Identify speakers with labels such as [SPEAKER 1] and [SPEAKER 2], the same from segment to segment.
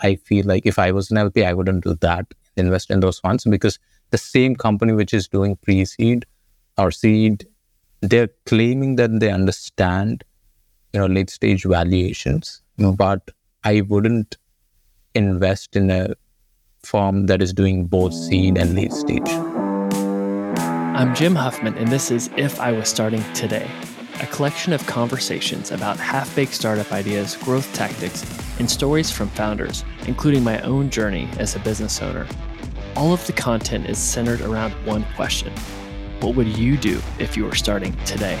[SPEAKER 1] I feel like if I was an LP, I wouldn't do that, invest in those funds because the same company which is doing pre seed or seed, they're claiming that they understand, you know, late stage valuations, but I wouldn't invest in a firm that is doing both seed and late stage.
[SPEAKER 2] I'm Jim Huffman, and this is If I Was Starting Today, a collection of conversations about half baked startup ideas, growth tactics, and stories from founders, including my own journey as a business owner. All of the content is centered around one question What would you do if you were starting today?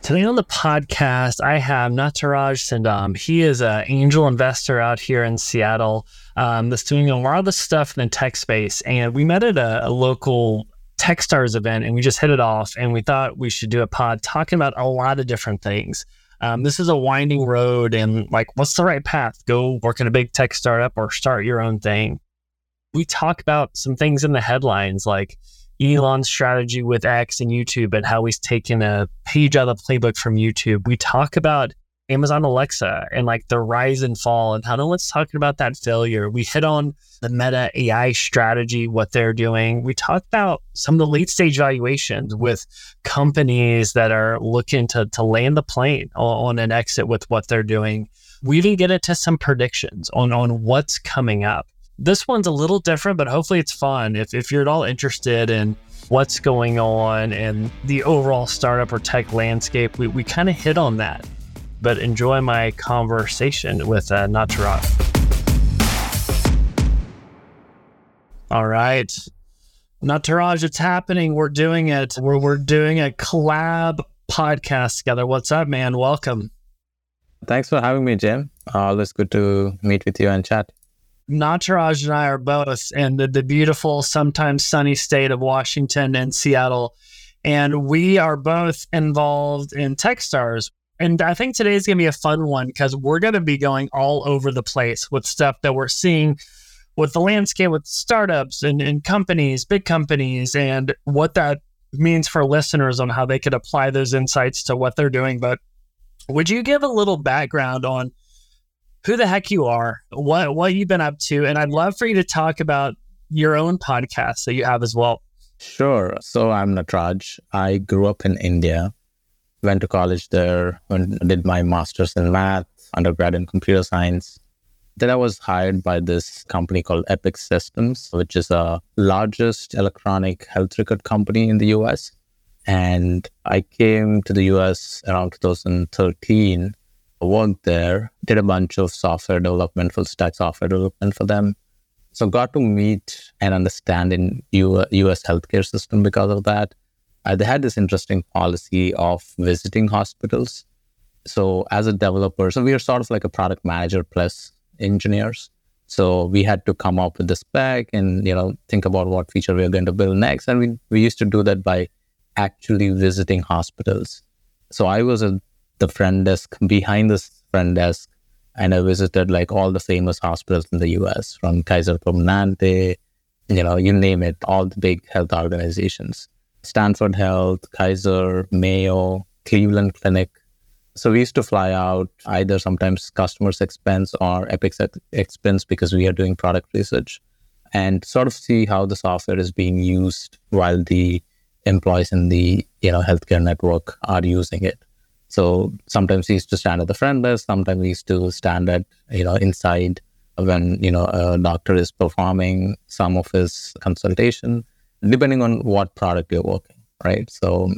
[SPEAKER 2] Today on the podcast, I have Nataraj Sindam. He is an angel investor out here in Seattle um, that's doing a lot of the stuff in the tech space. And we met at a, a local Techstars event and we just hit it off. And we thought we should do a pod talking about a lot of different things. Um, this is a winding road and like, what's the right path? Go work in a big tech startup or start your own thing. We talk about some things in the headlines like, Elon's strategy with X and YouTube and how he's taken a page out of the playbook from YouTube. We talk about Amazon Alexa and like the rise and fall and how no one's talking about that failure. We hit on the meta AI strategy, what they're doing. We talked about some of the late stage valuations with companies that are looking to, to land the plane on, on an exit with what they're doing. We even get into some predictions on, on what's coming up. This one's a little different, but hopefully it's fun. If, if you're at all interested in what's going on and the overall startup or tech landscape, we, we kind of hit on that. But enjoy my conversation with uh, Nataraj. All right. Nataraj, it's happening. We're doing it. We're, we're doing a collab podcast together. What's up, man? Welcome.
[SPEAKER 1] Thanks for having me, Jim. Always good to meet with you and chat.
[SPEAKER 2] Nataraj and I are both in the, the beautiful, sometimes sunny state of Washington and Seattle. And we are both involved in Techstars. And I think today is going to be a fun one because we're going to be going all over the place with stuff that we're seeing with the landscape with startups and, and companies, big companies, and what that means for listeners on how they could apply those insights to what they're doing. But would you give a little background on who the heck you are, what what you've been up to, and I'd love for you to talk about your own podcast that you have as well.
[SPEAKER 1] Sure. So I'm Nataraj. I grew up in India, went to college there, and did my master's in math, undergrad in computer science. Then I was hired by this company called Epic Systems, which is the largest electronic health record company in the US. And I came to the US around 2013 worked there, did a bunch of software development, full stack software development for them. So got to meet and understand in US healthcare system because of that. Uh, they had this interesting policy of visiting hospitals. So as a developer, so we are sort of like a product manager plus engineers. So we had to come up with the spec and you know think about what feature we are going to build next. And we we used to do that by actually visiting hospitals. So I was at the front desk behind this front desk and I visited like all the famous hospitals in the US from Kaiser Permanente, you know, you name it, all the big health organizations. Stanford Health, Kaiser, Mayo, Cleveland Clinic. So we used to fly out either sometimes customers' expense or Epic's expense because we are doing product research and sort of see how the software is being used while the employees in the you know healthcare network are using it. So sometimes we used to stand at the front desk, sometimes we used to stand at, you know, inside when, you know, a doctor is performing some of his consultation, depending on what product you're working, right? So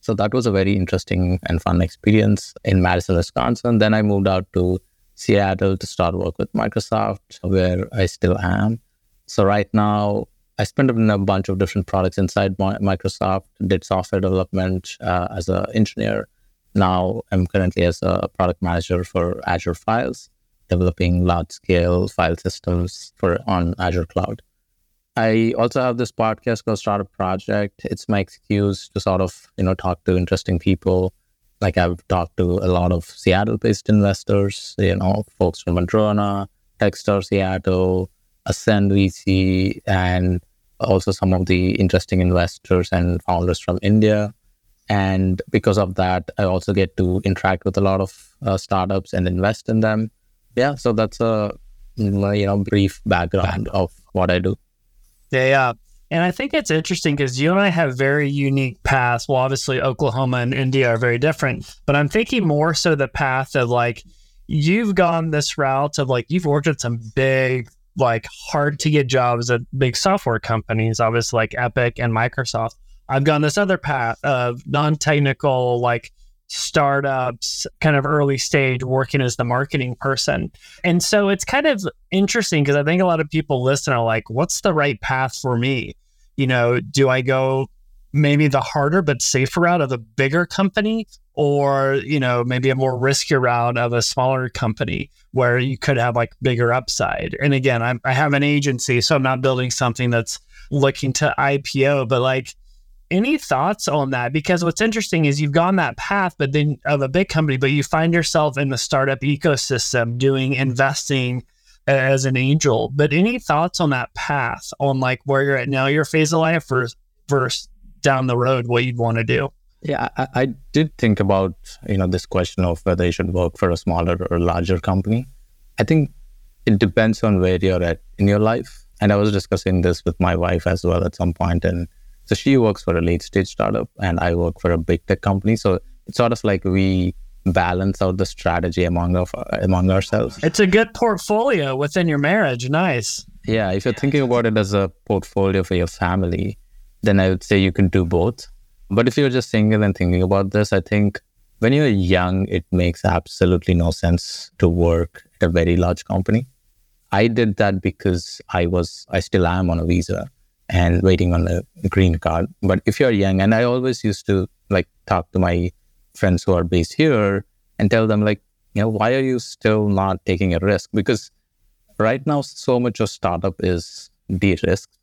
[SPEAKER 1] so that was a very interesting and fun experience in Madison, Wisconsin. Then I moved out to Seattle to start work with Microsoft, where I still am. So right now, I spent in a bunch of different products inside Microsoft, did software development uh, as an engineer, now I'm currently as a product manager for Azure Files, developing large scale file systems for on Azure Cloud. I also have this podcast called Startup Project. It's my excuse to sort of, you know, talk to interesting people. Like I've talked to a lot of Seattle-based investors, you know, folks from Madrona, Techstar Seattle, Ascend VC, and also some of the interesting investors and founders from India. And because of that, I also get to interact with a lot of uh, startups and invest in them. Yeah, so that's a you know brief background of what I do.
[SPEAKER 2] Yeah, uh, yeah. And I think it's interesting because you and I have very unique paths. Well, obviously, Oklahoma and India are very different, but I'm thinking more so the path of like you've gone this route of like you've worked at some big, like hard to get jobs at big software companies, obviously like Epic and Microsoft. I've gone this other path of non technical, like startups, kind of early stage, working as the marketing person. And so it's kind of interesting because I think a lot of people listen are like, what's the right path for me? you know, do I go maybe the harder but safer route of a bigger company or you know maybe a more riskier route of a smaller company where you could have like bigger upside and again I'm, i have an agency so i'm not building something that's looking to ipo but like any thoughts on that because what's interesting is you've gone that path but then of a big company but you find yourself in the startup ecosystem doing investing as an angel. But any thoughts on that path on like where you're at now, your phase of life versus, versus down the road, what you'd want to do?
[SPEAKER 1] Yeah, I, I, did think about you know this question of whether you should work for a smaller or larger company. I think it depends on where you're at in your life. And I was discussing this with my wife as well at some point, and so she works for a late stage startup, and I work for a big tech company. So it's sort of like we balance out the strategy among of among ourselves.
[SPEAKER 2] It's a good portfolio within your marriage. Nice.
[SPEAKER 1] Yeah, if you're thinking about it as a portfolio for your family, then I would say you can do both. But if you're just single and thinking about this, I think when you're young, it makes absolutely no sense to work at a very large company. I did that because I was, I still am on a visa and waiting on a green card. But if you're young, and I always used to like talk to my friends who are based here and tell them like you know why are you still not taking a risk? Because right now so much of startup is de-risked.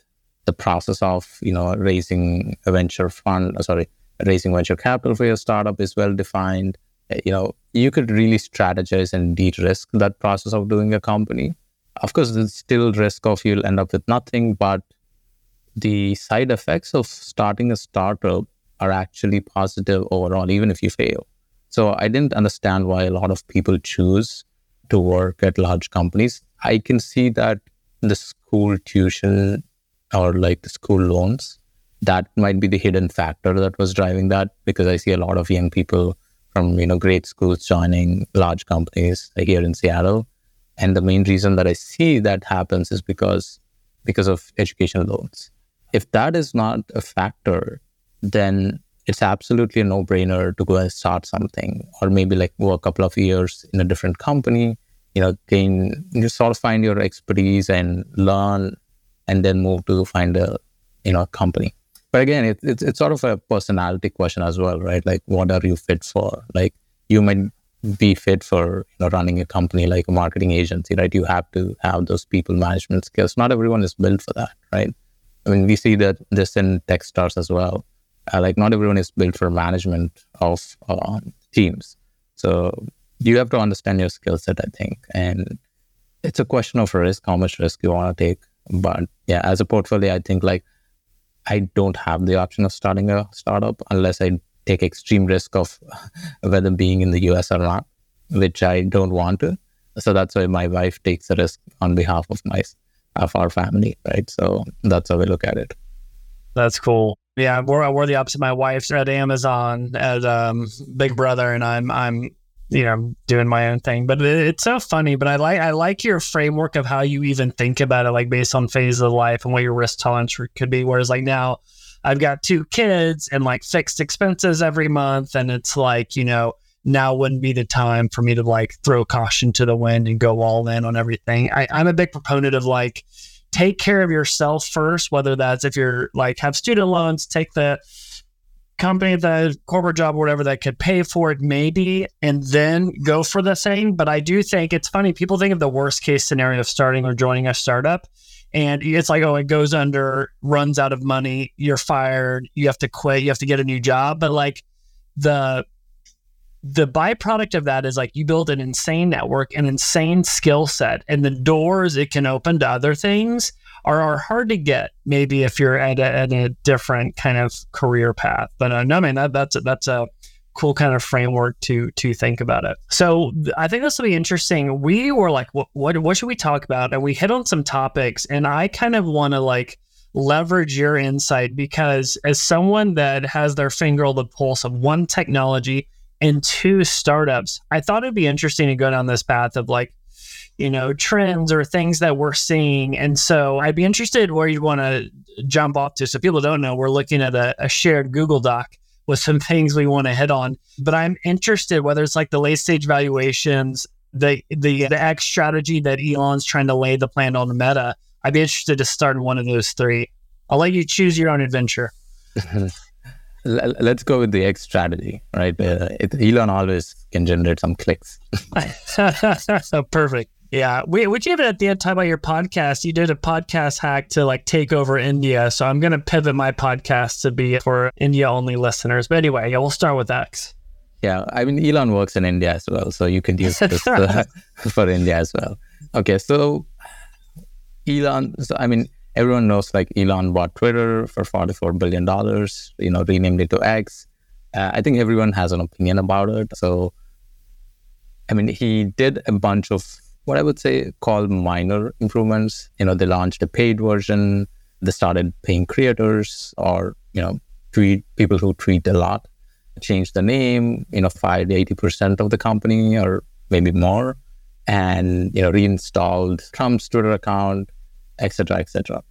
[SPEAKER 1] The process of you know raising a venture fund uh, sorry raising venture capital for your startup is well defined. Uh, you know you could really strategize and de-risk that process of doing a company. Of course there's still risk of you'll end up with nothing but the side effects of starting a startup are actually positive overall, even if you fail. So I didn't understand why a lot of people choose to work at large companies. I can see that the school tuition or like the school loans, that might be the hidden factor that was driving that because I see a lot of young people from, you know, great schools joining large companies here in Seattle. And the main reason that I see that happens is because because of education loans. If that is not a factor, then it's absolutely a no brainer to go and start something or maybe like work a couple of years in a different company, you know, gain, just sort of find your expertise and learn and then move to find a, you know, company. But again, it, it's, it's sort of a personality question as well, right? Like, what are you fit for? Like, you might be fit for you know, running a company like a marketing agency, right? You have to have those people management skills. Not everyone is built for that, right? I mean, we see that this in Techstars as well uh, like not everyone is built for management of uh, teams. So you have to understand your skill set, I think, and it's a question of risk, how much risk you want to take. But yeah, as a portfolio, I think like I don't have the option of starting a startup unless I take extreme risk of whether being in the US or not, which I don't want to. So that's why my wife takes the risk on behalf of my of our family, right? So that's how we look at it.
[SPEAKER 2] That's cool. Yeah, we're we're the opposite. My wife's at Amazon at um, Big Brother, and I'm I'm you know doing my own thing. But it, it's so funny. But I like I like your framework of how you even think about it, like based on phase of life and what your risk tolerance could be. Whereas like now, I've got two kids and like fixed expenses every month, and it's like you know now wouldn't be the time for me to like throw caution to the wind and go all in on everything. I, I'm a big proponent of like take care of yourself first, whether that's if you're like have student loans, take the company, the corporate job, whatever that could pay for it, maybe, and then go for the thing. But I do think it's funny. People think of the worst case scenario of starting or joining a startup. And it's like, oh, it goes under, runs out of money, you're fired, you have to quit, you have to get a new job. But like the the byproduct of that is like you build an insane network, an insane skill set, and the doors it can open to other things are, are hard to get maybe if you're at a, at a different kind of career path. But uh, no, I mean that, that's a, that's a cool kind of framework to to think about it. So I think this will be interesting. We were like, what what, what should we talk about? And we hit on some topics, and I kind of want to like leverage your insight because as someone that has their finger on the pulse of one technology and two startups, I thought it'd be interesting to go down this path of like you know, trends or things that we're seeing. And so I'd be interested where you'd want to jump off to. So people don't know, we're looking at a, a shared Google Doc with some things we want to hit on. But I'm interested whether it's like the late stage valuations, the the the X strategy that Elon's trying to lay the plan on Meta. I'd be interested to start in one of those three. I'll let you choose your own adventure.
[SPEAKER 1] Let's go with the X strategy, right? Uh, it, Elon always can generate some clicks.
[SPEAKER 2] So perfect. Yeah, we which even at the end time about your podcast, you did a podcast hack to like take over India. So I'm gonna pivot my podcast to be for India only listeners. But anyway, yeah, we'll start with X.
[SPEAKER 1] Yeah, I mean Elon works in India as well, so you can use this uh, for India as well. Okay, so Elon, so I mean everyone knows like Elon bought Twitter for 44 billion dollars. You know, renamed it to X. Uh, I think everyone has an opinion about it. So, I mean, he did a bunch of what I would say call minor improvements. You know, they launched a paid version. They started paying creators or, you know, tweet people who tweet a lot, changed the name, you know, fired 80% of the company or maybe more, and, you know, reinstalled Trump's Twitter account, etc., etc.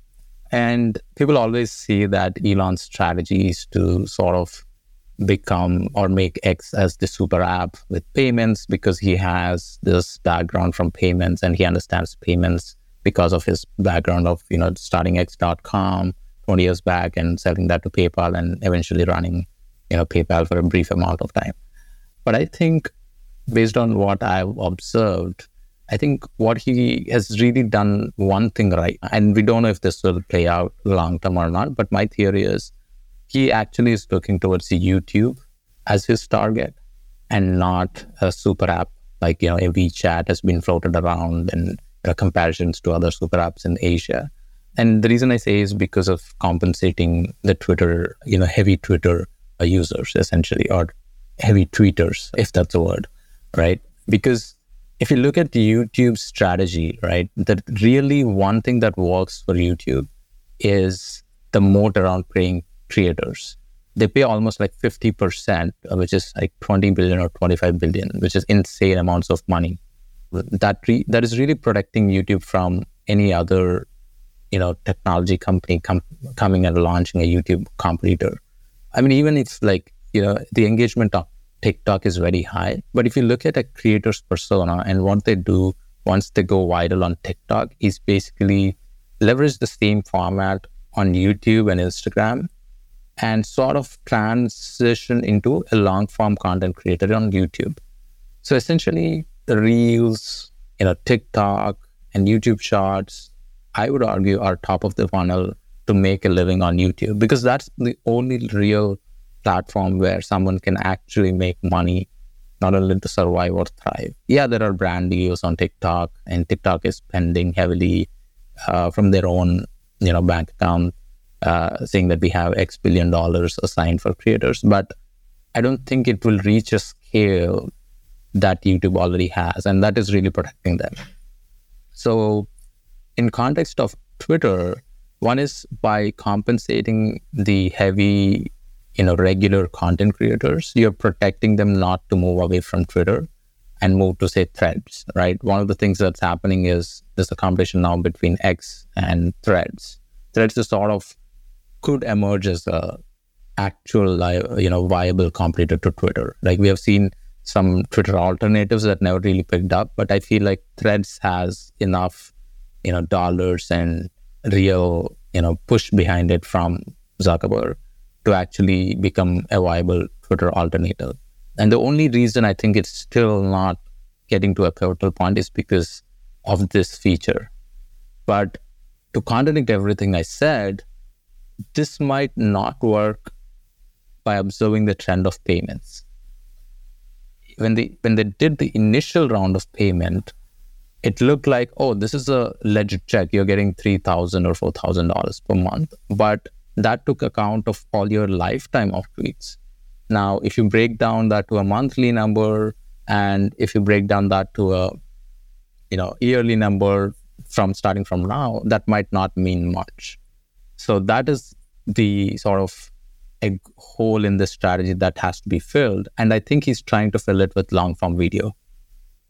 [SPEAKER 1] And people always see that Elon's strategy is to sort of become or make X as the super app with payments because he has this background from payments and he understands payments because of his background of, you know, starting X.com 20 years back and selling that to PayPal and eventually running, you know, PayPal for a brief amount of time. But I think based on what I've observed, I think what he has really done one thing right, and we don't know if this will play out long term or not, but my theory is he actually is looking towards YouTube as his target and not a super app like you know a WeChat has been floated around and comparisons to other super apps in Asia. And the reason I say is because of compensating the Twitter, you know, heavy Twitter users essentially, or heavy tweeters, if that's a word, right? Because if you look at YouTube strategy, right, that really one thing that works for YouTube is the moat around paying creators. They pay almost like 50%, uh, which is like 20 billion or 25 billion, which is insane amounts of money. That re- that is really protecting YouTube from any other, you know, technology company com- coming and launching a YouTube competitor. I mean, even if like you know the engagement TikTok is very high, but if you look at a creator's persona and what they do once they go viral on TikTok, is basically leverage the same format on YouTube and Instagram and sort of transition into a long form content creator on YouTube. So essentially, the Reels, you know, TikTok and YouTube Shorts, I would argue are top of the funnel to make a living on YouTube because that's the only real platform where someone can actually make money, not only to survive or thrive. Yeah, there are brand deals on TikTok, and TikTok is spending heavily uh, from their own, you know, bank account uh, saying that we have X billion dollars assigned for creators, but I don't think it will reach a scale that YouTube already has, and that is really protecting them. So, in context of Twitter, one is by compensating the heavy, you know, regular content creators, you're protecting them not to move away from Twitter and move to say threads, right? One of the things that's happening is there's a competition now between X and threads. Threads is sort of could emerge as a actual uh, you know viable competitor to Twitter. Like we have seen some Twitter alternatives that never really picked up, but I feel like Threads has enough you know dollars and real you know push behind it from Zuckerberg to actually become a viable Twitter alternative. And the only reason I think it's still not getting to a pivotal point is because of this feature. But to contradict everything I said, this might not work by observing the trend of payments. When they when they did the initial round of payment, it looked like, oh, this is a legit check. You're getting three thousand or four thousand dollars per month, but that took account of all your lifetime of tweets. Now, if you break down that to a monthly number, and if you break down that to a you know yearly number from starting from now, that might not mean much. So that is the sort of a hole in this strategy that has to be filled. And I think he's trying to fill it with long form video,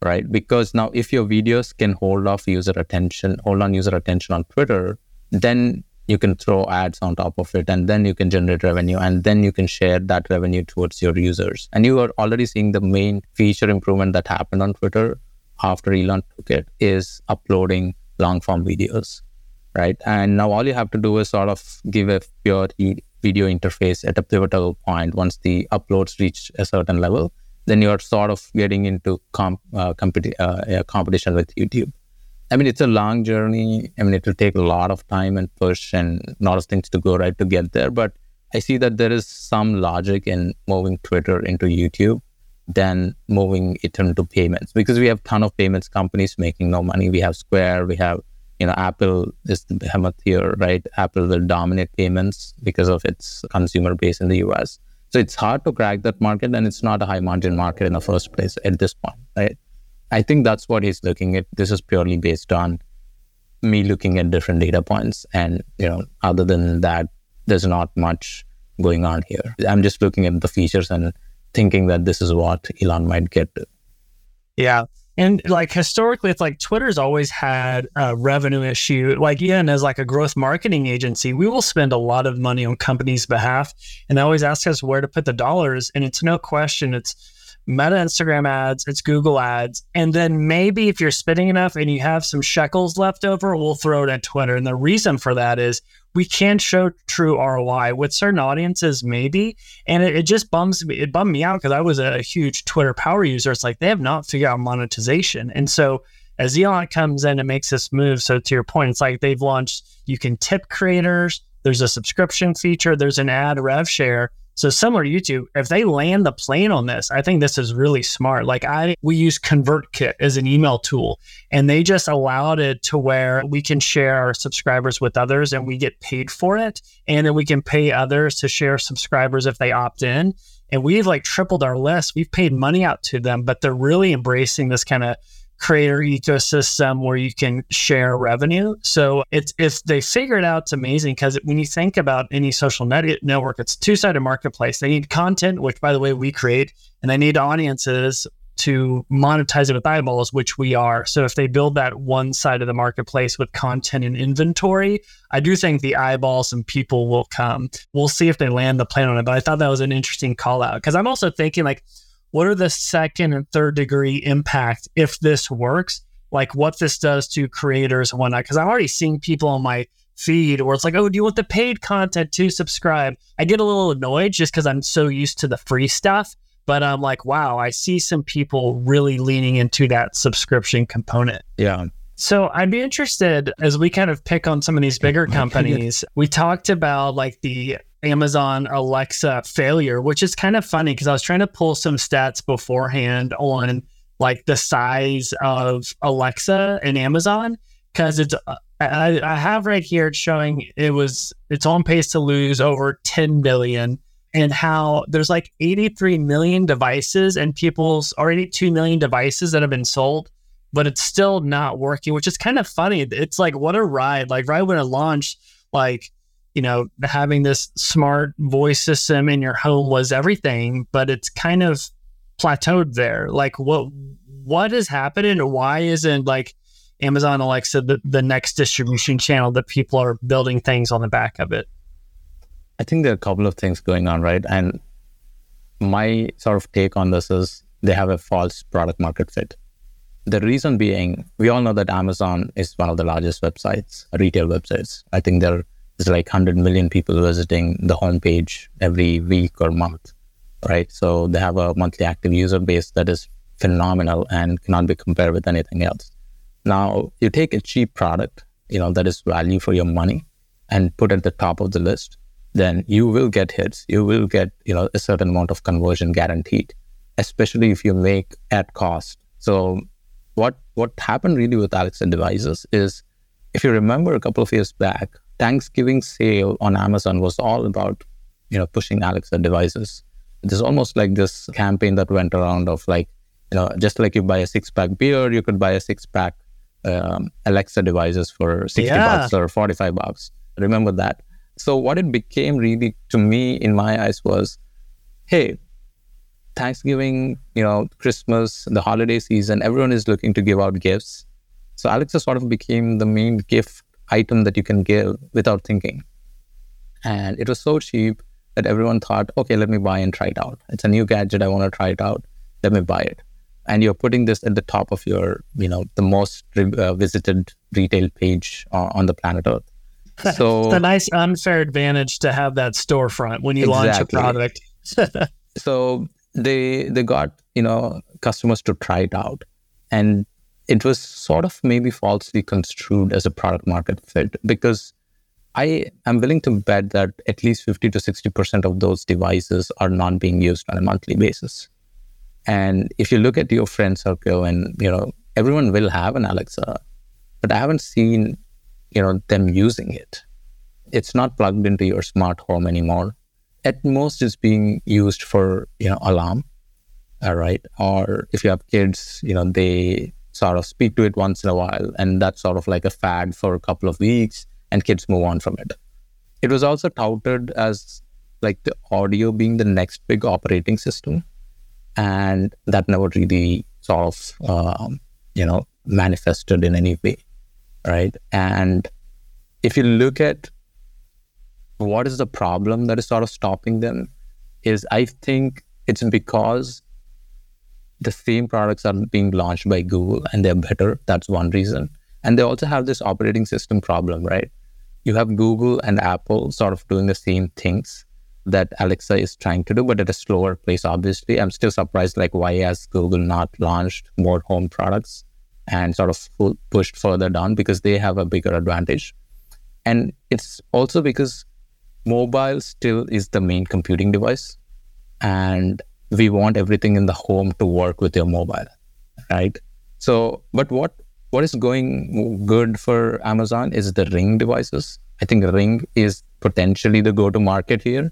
[SPEAKER 1] right? Because now if your videos can hold off user attention, hold on user attention on Twitter, then you can throw ads on top of it and then you can generate revenue and then you can share that revenue towards your users. And you are already seeing the main feature improvement that happened on Twitter after Elon took it is uploading long form videos, right? And now all you have to do is sort of give a pure video interface at a pivotal point once the uploads reach a certain level then you're sort of getting into comp, uh, competi- uh, competition with youtube i mean it's a long journey i mean it will take a lot of time and push and a lot of things to go right to get there but i see that there is some logic in moving twitter into youtube than moving it into payments because we have ton of payments companies making no money we have square we have you know, Apple is the behemoth here, right? Apple will dominate payments because of its consumer base in the US. So it's hard to crack that market, and it's not a high margin market in the first place at this point, right? I think that's what he's looking at. This is purely based on me looking at different data points, and you know, other than that, there's not much going on here. I'm just looking at the features and thinking that this is what Elon might get to.
[SPEAKER 2] Yeah. And like historically, it's like Twitter's always had a revenue issue. Like, again, as like a growth marketing agency, we will spend a lot of money on companies' behalf. And they always ask us where to put the dollars. And it's no question, it's Meta Instagram ads, it's Google ads. And then maybe if you're spending enough and you have some shekels left over, we'll throw it at Twitter. And the reason for that is we can't show true ROI with certain audiences, maybe. And it, it just bums me, it bummed me out because I was a huge Twitter power user. It's like they have not figured out monetization. And so as Elon comes in and makes this move, so to your point, it's like they've launched, you can tip creators, there's a subscription feature, there's an ad rev share. So similar to YouTube, if they land the plane on this, I think this is really smart. Like I we use ConvertKit as an email tool and they just allowed it to where we can share our subscribers with others and we get paid for it. And then we can pay others to share subscribers if they opt in. And we've like tripled our list. We've paid money out to them, but they're really embracing this kind of creator ecosystem where you can share revenue. So it's if they figure it out, it's amazing because when you think about any social net- network, it's two sided marketplace. They need content, which by the way we create, and they need audiences to monetize it with eyeballs, which we are. So if they build that one side of the marketplace with content and inventory, I do think the eyeballs and people will come. We'll see if they land the plane on it. But I thought that was an interesting call out because I'm also thinking like what are the second and third degree impact if this works? Like what this does to creators and whatnot. Because I'm already seeing people on my feed where it's like, oh, do you want the paid content to subscribe? I get a little annoyed just because I'm so used to the free stuff. But I'm like, wow, I see some people really leaning into that subscription component.
[SPEAKER 1] Yeah.
[SPEAKER 2] So I'd be interested as we kind of pick on some of these bigger companies. we talked about like the Amazon Alexa failure, which is kind of funny because I was trying to pull some stats beforehand on like the size of Alexa and Amazon because it's uh, I, I have right here it's showing it was it's on pace to lose over 10 billion and how there's like 83 million devices and people's already 2 million devices that have been sold but it's still not working which is kind of funny. It's like what a ride. Like right when it launched like you know, having this smart voice system in your home was everything, but it's kind of plateaued there. Like what what is happening and why isn't like Amazon Alexa the, the next distribution channel that people are building things on the back of it?
[SPEAKER 1] I think there are a couple of things going on, right? And my sort of take on this is they have a false product market fit. The reason being, we all know that Amazon is one of the largest websites, retail websites. I think they're there's like 100 million people visiting the homepage every week or month, right? So they have a monthly active user base that is phenomenal and cannot be compared with anything else. Now, you take a cheap product, you know, that is value for your money and put at the top of the list, then you will get hits. You will get, you know, a certain amount of conversion guaranteed, especially if you make at cost. So what what happened really with Alexa devices is, if you remember a couple of years back, Thanksgiving sale on Amazon was all about, you know, pushing Alexa devices. There's almost like this campaign that went around of like, you know, just like you buy a six pack beer, you could buy a six pack um, Alexa devices for 60 yeah. bucks or 45 bucks. Remember that? So what it became really to me in my eyes was, hey, Thanksgiving, you know, Christmas, the holiday season, everyone is looking to give out gifts. So Alexa sort of became the main gift item that you can give without thinking. And it was so cheap that everyone thought, okay, let me buy and try it out. It's a new gadget. I want to try it out. Let me buy it. And you're putting this at the top of your, you know, the most uh, visited retail page uh, on the planet Earth.
[SPEAKER 2] So it's a nice unfair advantage to have that storefront when you exactly. launch a
[SPEAKER 1] product. so they they got you know customers to try it out, and it was sort of maybe falsely construed as a product market fit because I am willing to bet that at least 50 to 60% of those devices are not being used on a monthly basis. And if you look at your friend circle and, you know, everyone will have an Alexa, but I haven't seen, you know, them using it. It's not plugged into your smart home anymore. At most, it's being used for, you know, alarm. All right. Or if you have kids, you know, they sort of speak to it once in a while. And that's sort of like a fad for a couple of weeks and kids move on from it. It was also touted as like the audio being the next big operating system. And that never really sort of, um, you know, manifested in any way. Right. And if you look at what is the problem that is sort of stopping them, is I think it's because the same products are being launched by Google and they're better. That's one reason. And they also have this operating system problem, right? You have Google and Apple sort of doing the same things that Alexa is trying to do, but at a slower pace, obviously. I'm still surprised, like, why has Google not launched more home products and sort of pushed further down because they have a bigger advantage. And it's also because mobile still is the main computing device. And we want everything in the home to work with your mobile, right? So, but what what is going good for Amazon is the Ring devices. I think Ring is potentially the go to market here.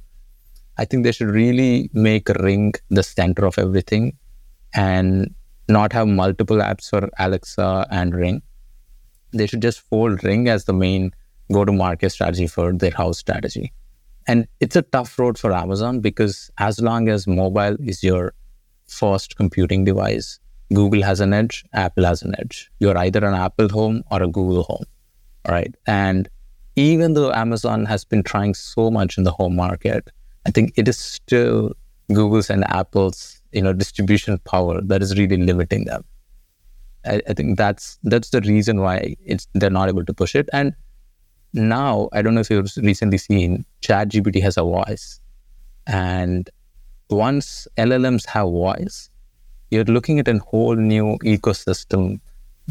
[SPEAKER 1] I think they should really make Ring the center of everything and not have multiple apps for Alexa and Ring. They should just fold Ring as the main go to market strategy for their house strategy. And it's a tough road for Amazon because as long as mobile is your first computing device, Google has an edge, Apple has an edge. You're either an Apple home or a Google home. Right. And even though Amazon has been trying so much in the home market, I think it is still Google's and Apple's, you know, distribution power that is really limiting them. I, I think that's that's the reason why it's they're not able to push it. And now I don't know if you've recently seen ChatGPT has a voice, and once LLMs have voice, you're looking at a whole new ecosystem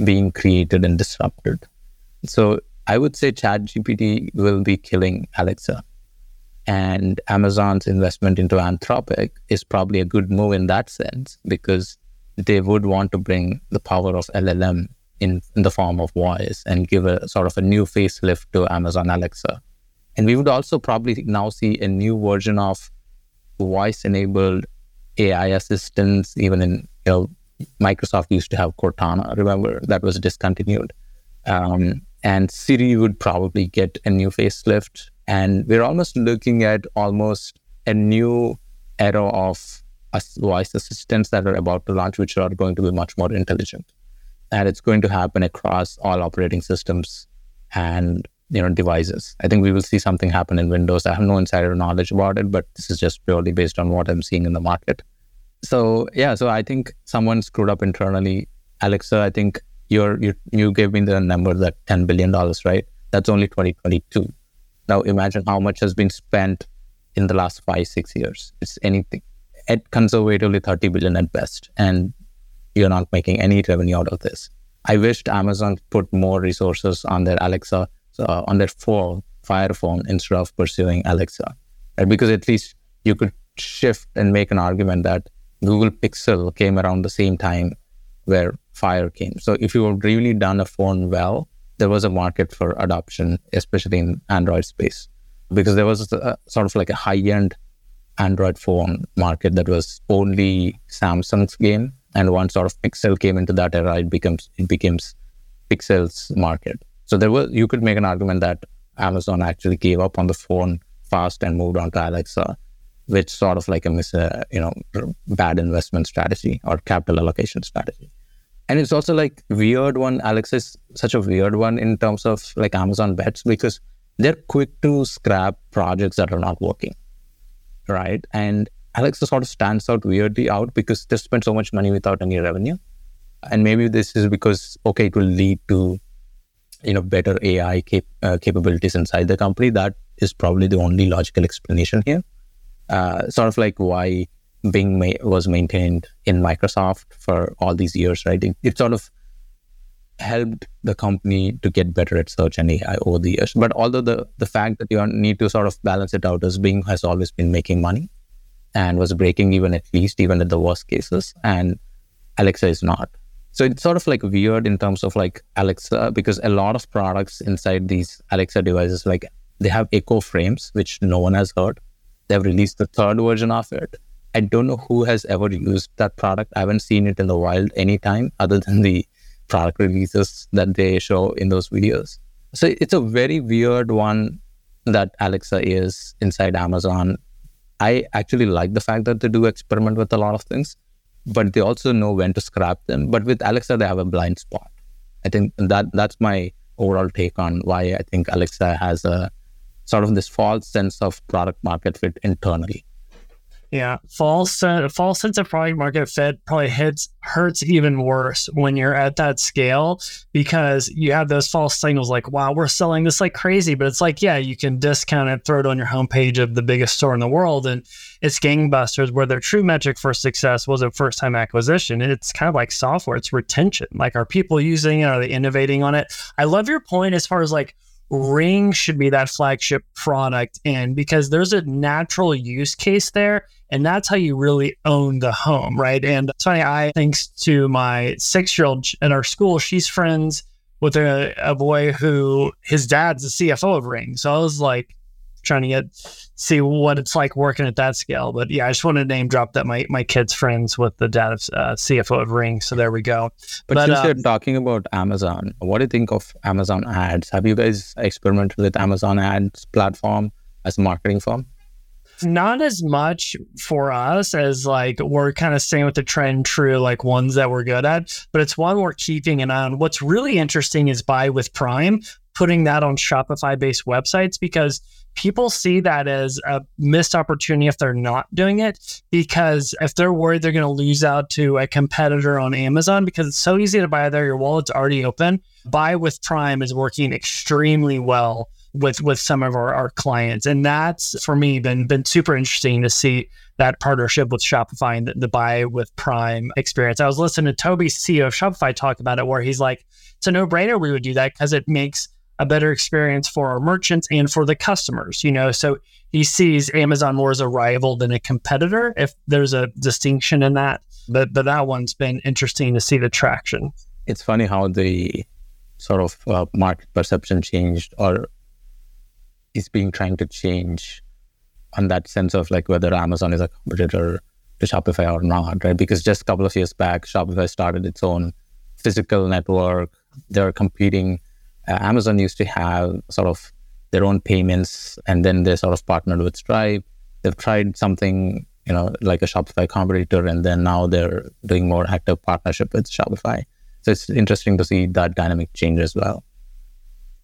[SPEAKER 1] being created and disrupted. So I would say ChatGPT will be killing Alexa. And Amazon's investment into Anthropic is probably a good move in that sense because they would want to bring the power of LLM in, in the form of voice and give a sort of a new facelift to Amazon Alexa. And we would also probably now see a new version of voice enabled AI assistants, even in, you know, Microsoft used to have Cortana, remember, that was discontinued. Um, and Siri would probably get a new facelift. And we're almost looking at almost a new era of voice assistants that are about to launch, which are going to be much more intelligent and it's going to happen across all operating systems and you know devices. I think we will see something happen in Windows. I have no insider knowledge about it, but this is just purely based on what I'm seeing in the market. So yeah, so I think someone screwed up internally. Alexa, I think you're, you you gave me the number that ten billion dollars, right? That's only 2022. Now imagine how much has been spent in the last five six years. It's anything at conservatively 30 billion at best, and you're not making any revenue out of this. I wished Amazon put more resources on their Alexa, uh, on their phone, Fire phone, instead of pursuing Alexa? Because at least you could shift and make an argument that Google Pixel came around the same time where fire came. So if you have really done a phone well, there was a market for adoption, especially in Android space, because there was a, sort of like a high end Android phone market that was only Samsung's game. And once sort of Pixel came into that era, it becomes it becomes Pixel's market. So there was you could make an argument that Amazon actually gave up on the phone fast and moved on to Alexa, which sort of like a mis, uh, you know bad investment strategy or capital allocation strategy. And it's also like weird one. Alexa is such a weird one in terms of like Amazon bets because they're quick to scrap projects that are not working right? And Alexa sort of stands out weirdly out because they spend so much money without any revenue. And maybe this is because, okay, it will lead to, you know, better AI cap- uh, capabilities inside the company. That is probably the only logical explanation here. Uh, sort of like why Bing ma- was maintained in Microsoft for all these years, right? It, it sort of helped the company to get better at search and AI over the years. But although the the fact that you need to sort of balance it out as Bing has always been making money and was breaking even at least even at the worst cases, and Alexa is not. So it's sort of like weird in terms of like Alexa because a lot of products inside these Alexa devices like they have Echo frames which no one has heard. They've released the third version of it. I don't know who has ever used that product. I haven't seen it in the wild anytime other than the product releases that they show in those videos. So it's a very weird one that Alexa is inside Amazon. I actually like the fact that they do experiment with a lot of things, but they also know when to scrap them. But with Alexa, they have a blind spot. I think that that's my overall take on why I think Alexa has a sort of this false sense of product market fit internally.
[SPEAKER 2] Yeah, false false sense of product market fit probably hits hurts even worse when you're at that scale because you have those false signals like, "Wow, we're selling this like crazy," but it's like, yeah, you can discount it, throw it on your homepage of the biggest store in the world, and it's gangbusters. Where their true metric for success was a first time acquisition. It's kind of like software; it's retention. Like, are people using it? Are they innovating on it? I love your point as far as like Ring should be that flagship product and because there's a natural use case there and that's how you really own the home, right? And it's funny, I thanks to my six year old in our school, she's friends with a, a boy who his dad's the CFO of Ring. So I was like, trying to get see what it's like working at that scale. But yeah, I just wanted to name drop that my my kid's friends with the dad of uh, CFO of Ring. So there we go.
[SPEAKER 1] But, but since uh, you're talking about Amazon, what do you think of Amazon ads? Have you guys experimented with Amazon ads platform as a marketing firm?
[SPEAKER 2] Not as much for us as like we're kind of staying with the trend true, like ones that we're good at, but it's one we're keeping an eye on. What's really interesting is buy with Prime, putting that on Shopify based websites because people see that as a missed opportunity if they're not doing it because if they're worried they're going to lose out to a competitor on Amazon because it's so easy to buy there your wallet's already open buy with prime is working extremely well with with some of our, our clients and that's for me been been super interesting to see that partnership with Shopify and the, the buy with prime experience I was listening to Tobi CEO of Shopify talk about it where he's like it's a no-brainer we would do that because it makes a better experience for our merchants and for the customers, you know. So he sees Amazon more as a rival than a competitor, if there's a distinction in that. But but that one's been interesting to see the traction.
[SPEAKER 1] It's funny how the sort of uh, market perception changed or is being trying to change on that sense of like whether Amazon is a competitor to Shopify or not, right? Because just a couple of years back, Shopify started its own physical network. They're competing uh, Amazon used to have sort of their own payments, and then they sort of partnered with Stripe. They've tried something, you know, like a Shopify competitor, and then now they're doing more active partnership with Shopify. So it's interesting to see that dynamic change as well.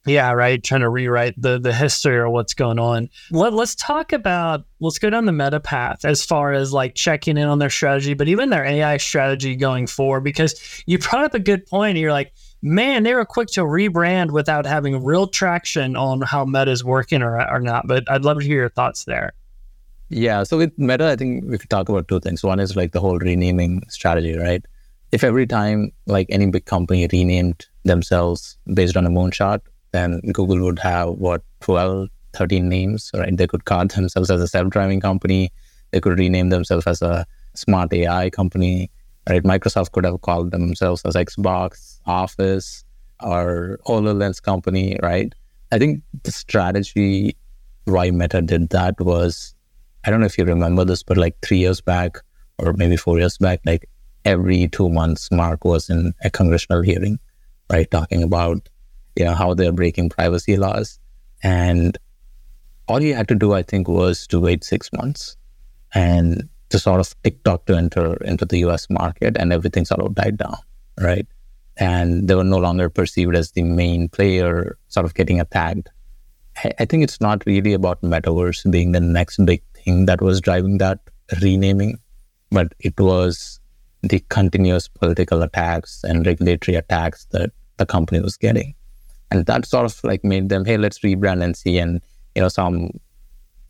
[SPEAKER 2] Yeah, right. Trying to rewrite the the history or what's going on. Let, let's talk about let's go down the meta path as far as like checking in on their strategy, but even their AI strategy going forward. Because you brought up a good point. You're like, man, they were quick to rebrand without having real traction on how Meta is working or, or not. But I'd love to hear your thoughts there.
[SPEAKER 1] Yeah. So with Meta, I think we could talk about two things. One is like the whole renaming strategy, right? If every time like any big company renamed themselves based on a moonshot, then Google would have what 12, 13 names, right? They could call themselves as a self-driving company. They could rename themselves as a smart AI company right? Microsoft could have called themselves as Xbox, Office, or HoloLens company, right? I think the strategy why Meta did that was, I don't know if you remember this, but like three years back or maybe four years back, like every two months, Mark was in a congressional hearing, right, talking about you know how they're breaking privacy laws, and all he had to do, I think, was to wait six months and to sort of TikTok to enter into the US market and everything sort of died down, right? And they were no longer perceived as the main player, sort of getting attacked. I think it's not really about metaverse being the next big thing that was driving that renaming, but it was the continuous political attacks and regulatory attacks that the company was getting. And that sort of like made them, hey, let's rebrand and see. And, you know, some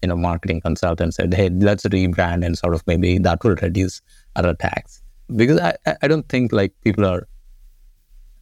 [SPEAKER 1] you know, marketing consultant said, hey, let's rebrand and sort of maybe that will reduce our attacks. Because I, I don't think like people are,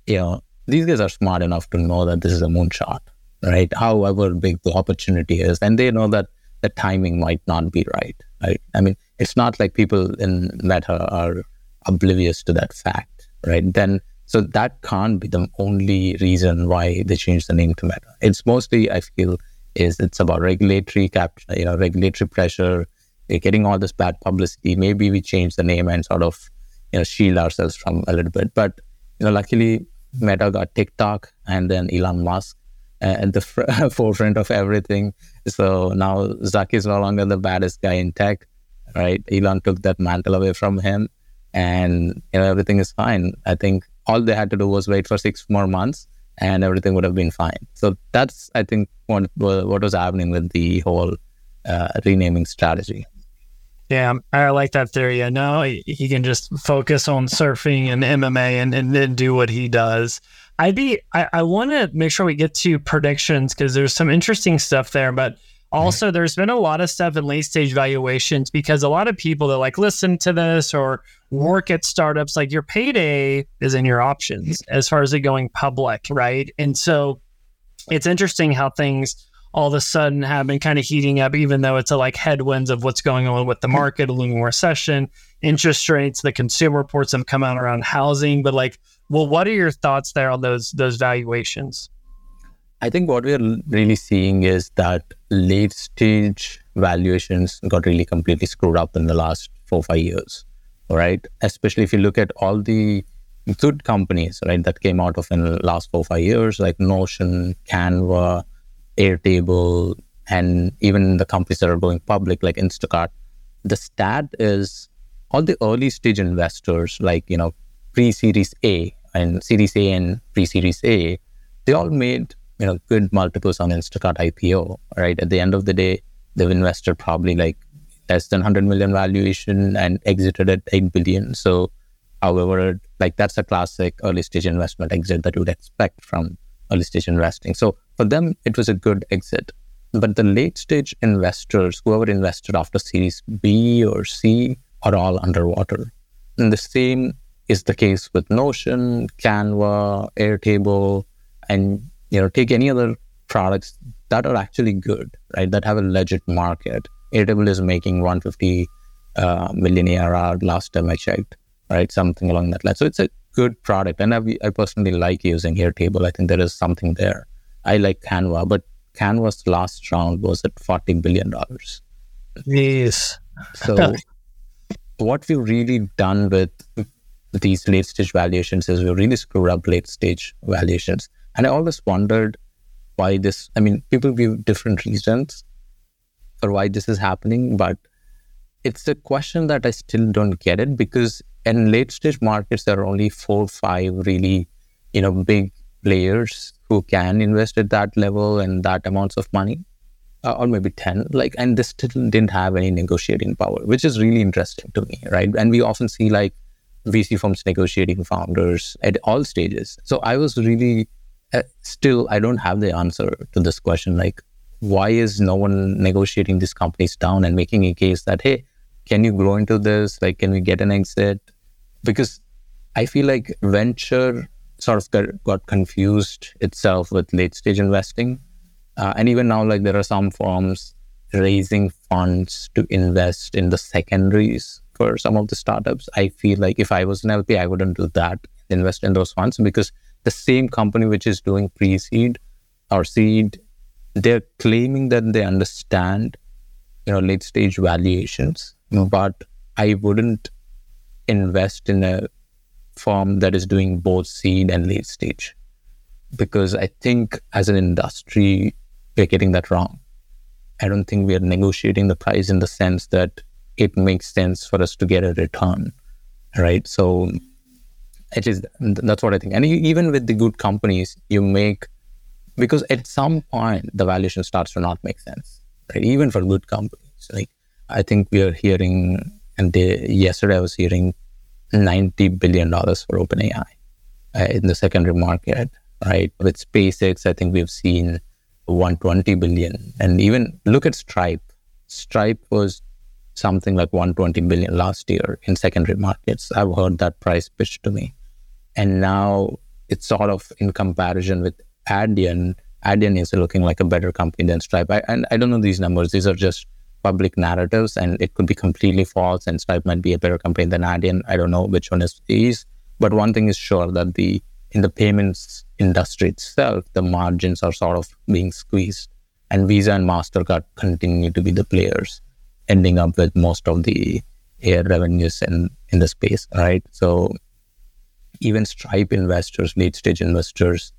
[SPEAKER 1] you know, these guys are smart enough to know that this is a moonshot, right? However big the opportunity is. And they know that the timing might not be right, right? I mean, it's not like people in Meta are oblivious to that fact, right? Then, so that can't be the only reason why they changed the name to Meta. It's mostly, I feel, is it's about regulatory cap, you know, regulatory pressure. We're getting all this bad publicity. Maybe we change the name and sort of, you know, shield ourselves from a little bit. But you know, luckily, Meta got TikTok and then Elon Musk uh, at the forefront of everything. So now Zuck is no longer the baddest guy in tech, right? Elon took that mantle away from him, and you know everything is fine. I think all they had to do was wait for six more months, and everything would have been fine. So that's, I think, what, what was happening with the whole uh, renaming strategy.
[SPEAKER 2] Yeah, I like that theory. Yeah, now he can just focus on surfing and MMA and, and then do what he does. I'd be, I, I want to make sure we get to predictions because there's some interesting stuff there, but also there's been a lot of stuff in late stage valuations because a lot of people that like listen to this or work at startups, like your payday is in your options as far as it going public, right? And so it's interesting how things all of a sudden have been kind of heating up, even though it's a like headwinds of what's going on with the hmm. market, a looming recession, interest rates, the consumer reports have come out around housing. But like, well, what are your thoughts there on those those valuations?
[SPEAKER 1] I think what we're really seeing is that late stage valuations got really completely screwed up in the last four five years right? Especially if you look at all the good companies, right, that came out of in the last four, five years, like Notion, Canva, Airtable, and even the companies that are going public, like Instacart. The stat is all the early stage investors, like, you know, pre series A and series A and pre series A, they all made, you know, good multiples on Instacart IPO, right? At the end of the day, they've invested probably like less than 100 million valuation and exited at 8 billion. So, however, like that's a classic early stage investment exit that you would expect from early stage investing. So, for them, it was a good exit. But the late stage investors, whoever invested after Series B or C, are all underwater. And the same is the case with Notion, Canva, Airtable, and you know, take any other products that are actually good, right? That have a legit market Airtable is making 150 uh, million ARR last time I checked, right? Something along that line. So it's a good product. And I, I personally like using Airtable. I think there is something there. I like Canva, but Canva's last round was at $40 billion.
[SPEAKER 2] Yes.
[SPEAKER 1] so what we've really done with these late stage valuations is we've really screwed up late stage valuations. And I always wondered why this, I mean, people give different reasons for why this is happening, but it's a question that I still don't get it because in late stage markets there are only four, five really, you know, big players who can invest at that level and that amounts of money, uh, or maybe ten. Like, and they still didn't have any negotiating power, which is really interesting to me, right? And we often see like VC firms negotiating founders at all stages. So I was really still I don't have the answer to this question. Like, why is no one negotiating these companies down and making a case that hey can you grow into this like can we get an exit because i feel like venture sort of got, got confused itself with late stage investing uh, and even now like there are some firms raising funds to invest in the secondaries for some of the startups. I feel like if I was an LP, I wouldn't do that, invest in those funds because the same company which is doing pre-seed or seed, they're claiming that they understand, you know, late stage valuations, but I wouldn't invest in a firm that is doing both seed and late stage because I think as an industry, we're getting that wrong. I don't think we are negotiating the price in the sense that it makes sense for us to get a return, right? So it is that's what I think. And even with the good companies, you make because at some point the valuation starts to not make sense, right? Even for good companies, like I think we are hearing, and they, yesterday I was hearing ninety billion dollars for OpenAI uh, in the secondary market, right? With SpaceX, I think we've seen 120 billion. And even look at Stripe. Stripe was something like 120 billion last year in secondary markets. I've heard that price pitched to me. And now it's sort of in comparison with Adyen. Adyen is looking like a better company than Stripe. I, and I don't know these numbers. These are just public narratives and it could be completely false and Stripe might be a better company than Adyen. I don't know which one is is. But one thing is sure that the in the payments industry itself, the margins are sort of being squeezed. And Visa and MasterCard continue to be the players, ending up with most of the air revenues in, in the space, right? So even Stripe investors, late stage investors,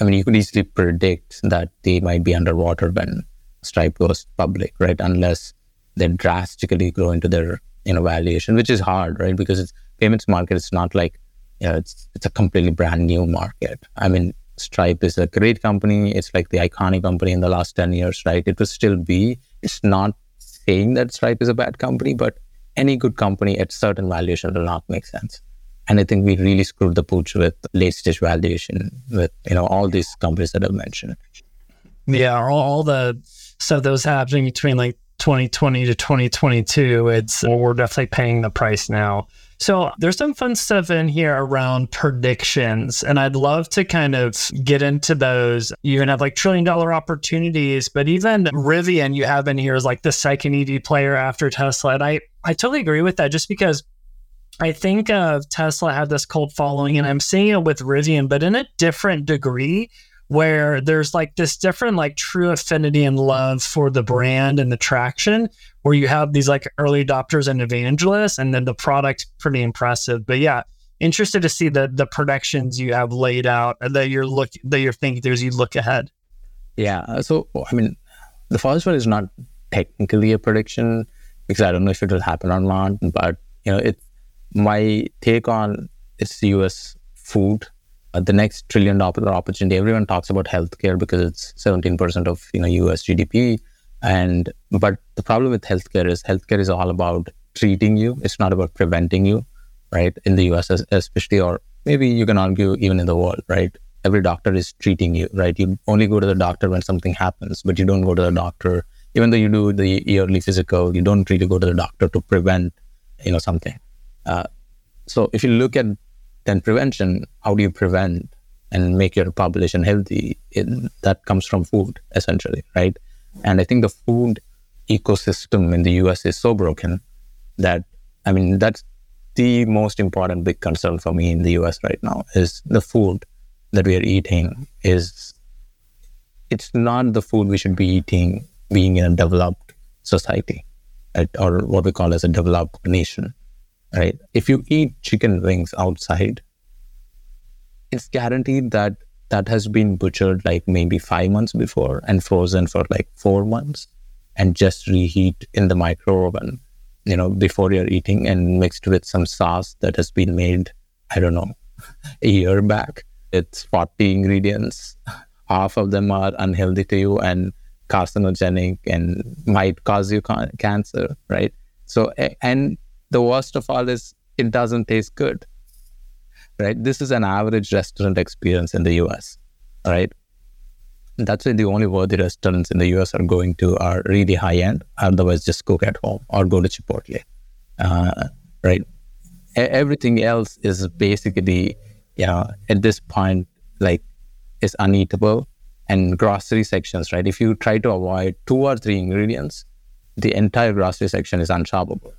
[SPEAKER 1] I mean, you could easily predict that they might be underwater when Stripe goes public, right? Unless they drastically grow into their you know valuation, which is hard, right? Because it's payments market. It's not like you know, it's it's a completely brand new market. I mean, Stripe is a great company. It's like the iconic company in the last 10 years, right? It will still be. It's not saying that Stripe is a bad company, but any good company at certain valuation will not make sense. And I think we really screwed the pooch with late stage valuation with, you know, all these companies that I've mentioned.
[SPEAKER 2] Yeah, all, all the stuff that was happening between like 2020 to 2022, it's we're definitely paying the price now. So there's some fun stuff in here around predictions, and I'd love to kind of get into those. You can have like trillion dollar opportunities, but even Rivian you have in here is like the second EV player after Tesla. And I, I totally agree with that just because I think of Tesla had this cult following, and I'm seeing it with Rivian, but in a different degree where there's like this different like true affinity and love for the brand and the traction where you have these like early adopters and evangelists and then the product pretty impressive. But yeah interested to see the the predictions you have laid out that you're look that you're thinking as you look ahead.
[SPEAKER 1] Yeah uh, so i mean the first one is not technically a prediction because i don't know if it will happen or not but you know it's my take on it's us food uh, the next trillion dollar opportunity. Everyone talks about healthcare because it's 17% of you know US GDP. And but the problem with healthcare is healthcare is all about treating you. It's not about preventing you, right? In the US especially, or maybe you can argue even in the world, right? Every doctor is treating you, right? You only go to the doctor when something happens, but you don't go to the doctor. Even though you do the yearly physical, you don't really go to the doctor to prevent, you know, something. Uh, so if you look at then prevention, how do you prevent and make your population healthy? It, that comes from food, essentially, right? And I think the food ecosystem in the US is so broken that, I mean, that's the most important big concern for me in the US right now is the food that we are eating is it's not the food we should be eating being in a developed society right? or what we call as a developed nation right? If you eat chicken wings outside, it's guaranteed that that has been butchered like maybe five months before and frozen for like four months and just reheat in the microwave, you know, before you're eating and mixed with some sauce that has been made, I don't know, a year back. It's 40 ingredients. Half of them are unhealthy to you and carcinogenic and might cause you cancer, right? So, and the worst of all is it doesn't taste good. Right? This is an average restaurant experience in the US. Right? That's why the only worthy restaurants in the US are going to are really high end. Otherwise, just cook at home or go to Chipotle. Uh, right? everything else is basically, know, at this point, like, is uneatable. And grocery sections, right? If you try to avoid two or three ingredients, the entire grocery section is unshoppable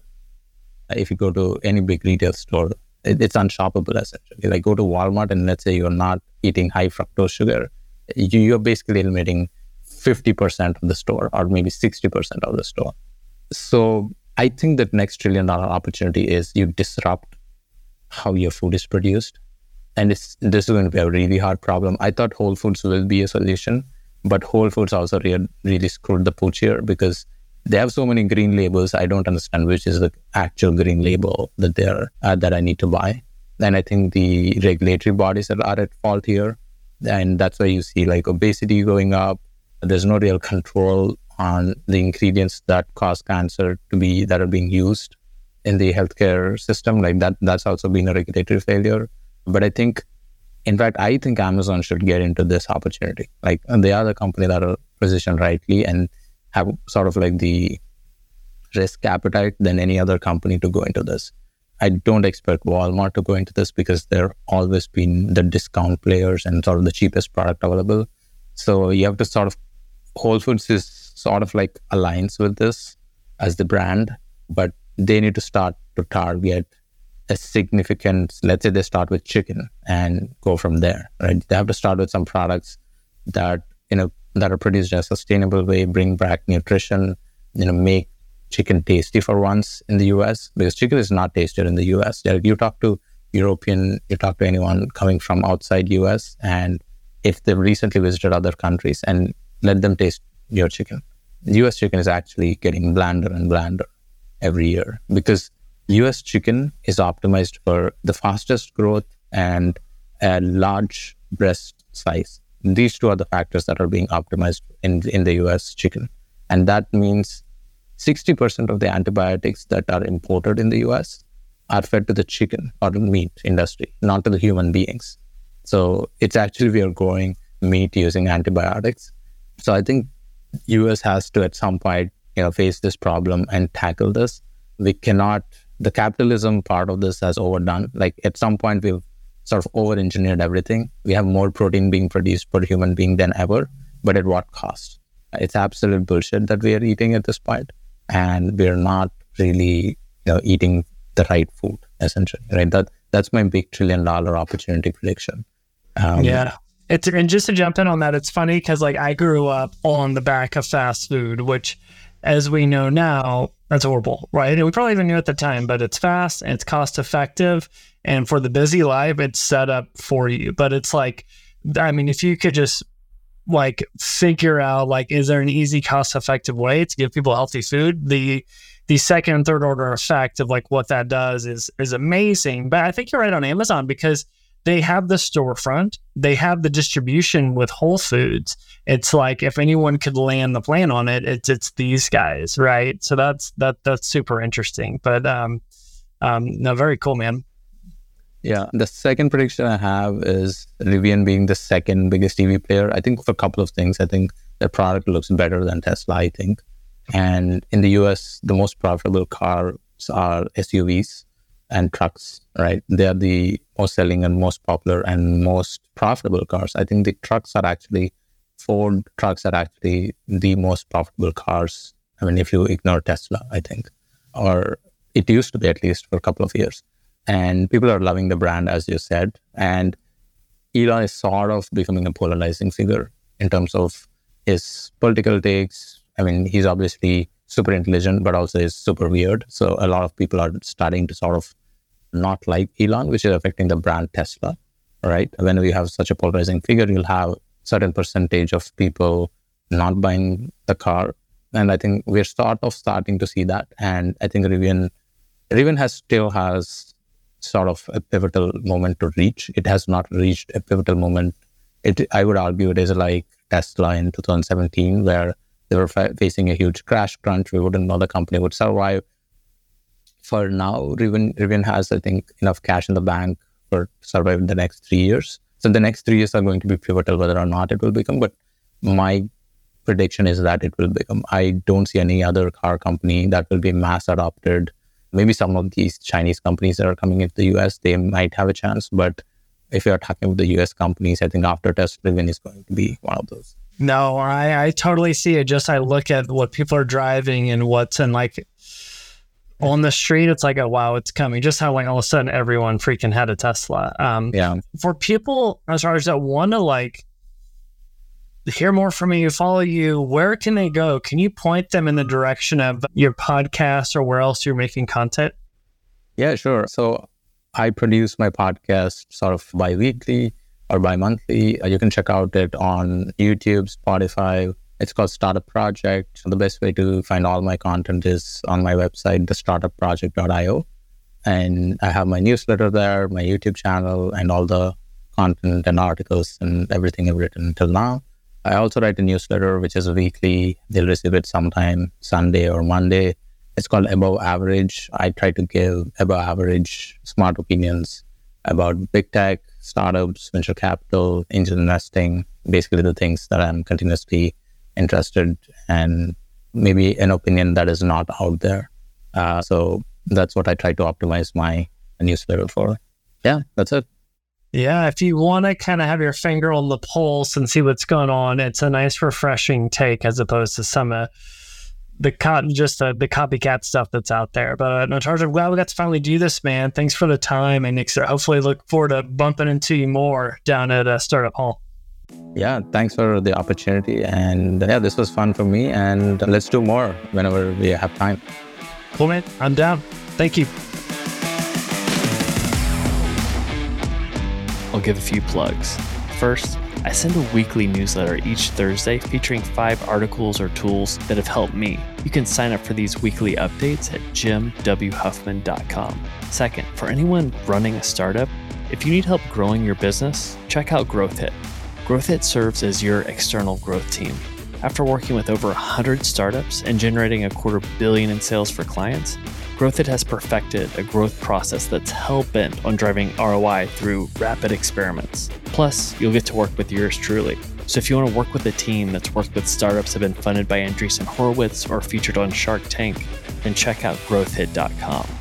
[SPEAKER 1] Uh, if you go to any big retail store, it, it's unshoppable essentially. Like go to Walmart and let's say you're not eating high fructose sugar, you, you're basically eliminating 50% of the store or maybe 60% of the store. So I think that next trillion dollar opportunity is you disrupt how your food is produced. And this is going to be a really hard problem. I thought Whole Foods will be a solution, but Whole Foods also re- really screwed the pooch here because they have so many green labels. I don't understand which is the actual green label that they're uh, that I need to buy. And I think the regulatory bodies are, are at fault here, and that's why you see like obesity going up. There's no real control on the ingredients that cause cancer to be that are being used in the healthcare system. Like that, that's also been a regulatory failure. But I think, in fact, I think Amazon should get into this opportunity. Like they are the company that are positioned rightly and have sort of like the risk appetite than any other company to go into this. I don't expect Walmart to go into this because they're always been the discount players and sort of the cheapest product available. So you have to sort of Whole Foods is sort of like aligns with this as the brand, but they need to start to target a significant, let's say they start with chicken and go from there, right? They have to start with some products that, you know, that are produced in a sustainable way, bring back nutrition, you know, make chicken tasty for once in the US because chicken is not tasted in the US. You talk to European, you talk to anyone coming from outside US and if they've recently visited other countries and let them taste your chicken. US chicken is actually getting blander and blander every year because US chicken is optimized for the fastest growth and a large breast size. These two are the factors that are being optimized in, in the US chicken. And that means 60% of the antibiotics that are imported in the US are fed to the chicken or the meat industry, not to the human beings. So it's actually we are growing meat using antibiotics. So I think US has to at some point you know face this problem and tackle this. We cannot the capitalism part of this has overdone. Like at some point we've sort of over engineered everything. We have more protein being produced per human being than ever, but at what cost? It's absolute bullshit that we are eating at this point, and we're not really you know, eating the right food essentially. Right? That that's my big trillion dollar opportunity prediction.
[SPEAKER 2] Um, yeah. It's and just to jump in on that, it's funny because like I grew up on the back of fast food, which, as we know now, that's horrible, right? And we probably even knew at the time, but it's fast and it's cost effective, and for the busy life, it's set up for you. But it's like, I mean, if you could just like figure out like, is there an easy, cost effective way to give people healthy food? The the second and third order effect of like what that does is is amazing. But I think you're right on Amazon because they have the storefront, they have the distribution with Whole Foods. It's like if anyone could land the plan on it, it's it's these guys, right? So that's that that's super interesting. But um, um, no, very cool, man.
[SPEAKER 1] Yeah, the second prediction I have is Rivian being the second biggest EV player. I think for a couple of things. I think the product looks better than Tesla. I think, and in the US, the most profitable cars are SUVs and trucks, right? They are the most selling and most popular and most profitable cars. I think the trucks are actually Ford trucks are actually the most profitable cars. I mean, if you ignore Tesla, I think, or it used to be at least for a couple of years. And people are loving the brand, as you said. And Elon is sort of becoming a polarizing figure in terms of his political takes. I mean, he's obviously super intelligent, but also is super weird. So a lot of people are starting to sort of not like Elon, which is affecting the brand Tesla, right? When you have such a polarizing figure, you'll have certain percentage of people not buying the car. And I think we're sort of starting to see that. And I think Rivian, Rivian has still has sort of a pivotal moment to reach. It has not reached a pivotal moment. It, I would argue it is like Tesla in 2017, where they were fa- facing a huge crash crunch. We wouldn't know the company would survive for now, Rivian, Rivian has, I think, enough cash in the bank for surviving the next three years. So the next three years are going to be pivotal, whether or not it will become. But my prediction is that it will become. I don't see any other car company that will be mass adopted. Maybe some of these Chinese companies that are coming into the US, they might have a chance. But if you're talking with the US companies, I think after Tesla, Rivian is going to be one of those.
[SPEAKER 2] No, I, I totally see it. Just I look at what people are driving and what's in like on the street, it's like, oh wow, it's coming. Just how like all of a sudden everyone freaking had a Tesla. Um,
[SPEAKER 1] yeah.
[SPEAKER 2] For people as far as that want to like hear more from you, follow you, where can they go? Can you point them in the direction of your podcast or where else you're making content?
[SPEAKER 1] Yeah, sure. So I produce my podcast sort of bi-weekly or bi-monthly. Uh, you can check out it on YouTube, Spotify. It's called Startup Project. The best way to find all my content is on my website, thestartupproject.io. And I have my newsletter there, my YouTube channel, and all the content and articles and everything I've written until now. I also write a newsletter, which is weekly. They'll receive it sometime Sunday or Monday. It's called Above Average. I try to give above average smart opinions about big tech, startups, venture capital, angel investing, basically the things that I'm continuously interested and maybe an opinion that is not out there. Uh, so that's what I try to optimize my newsletter for. Yeah, that's it.
[SPEAKER 2] Yeah, if you want to kind of have your finger on the pulse and see what's going on, it's a nice, refreshing take as opposed to some uh, the cotton, just uh, the copycat stuff that's out there. But uh, no, I'm glad we got to finally do this, man. Thanks for the time, and Nick, hopefully look forward to bumping into you more down at uh, Startup Hall.
[SPEAKER 1] Yeah, thanks for the opportunity, and yeah, this was fun for me. And let's do more whenever we have time.
[SPEAKER 2] Cool, man. I'm down. Thank you.
[SPEAKER 3] I'll give a few plugs. First, I send a weekly newsletter each Thursday featuring five articles or tools that have helped me. You can sign up for these weekly updates at jimwhuffman.com. Second, for anyone running a startup, if you need help growing your business, check out GrowthHit. GrowthHit serves as your external growth team. After working with over 100 startups and generating a quarter billion in sales for clients, GrowthHit has perfected a growth process that's hell bent on driving ROI through rapid experiments. Plus, you'll get to work with yours truly. So if you want to work with a team that's worked with startups that have been funded by Andreessen Horowitz or featured on Shark Tank, then check out growthhit.com.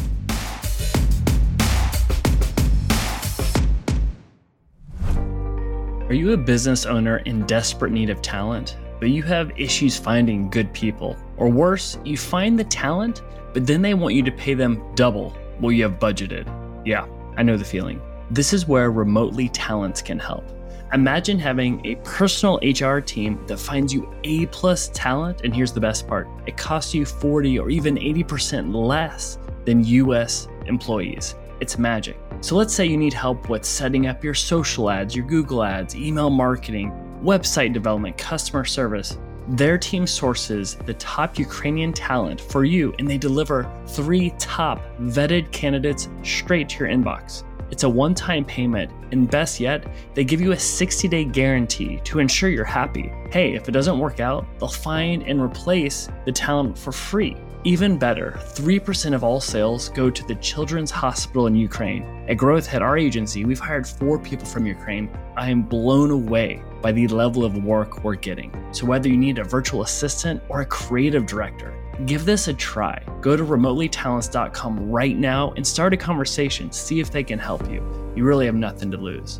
[SPEAKER 3] Are you a business owner in desperate need of talent, but you have issues finding good people? Or worse, you find the talent, but then they want you to pay them double what you have budgeted? Yeah, I know the feeling. This is where Remotely Talents can help. Imagine having a personal HR team that finds you A plus talent, and here's the best part it costs you 40 or even 80% less than US employees. It's magic. So let's say you need help with setting up your social ads, your Google ads, email marketing, website development, customer service. Their team sources the top Ukrainian talent for you and they deliver three top vetted candidates straight to your inbox. It's a one time payment, and best yet, they give you a 60 day guarantee to ensure you're happy. Hey, if it doesn't work out, they'll find and replace the talent for free. Even better, 3% of all sales go to the Children's Hospital in Ukraine. At GrowthHit, our agency, we've hired four people from Ukraine. I am blown away by the level of work we're getting. So, whether you need a virtual assistant or a creative director, give this a try. Go to remotelytalents.com right now and start a conversation. See if they can help you. You really have nothing to lose.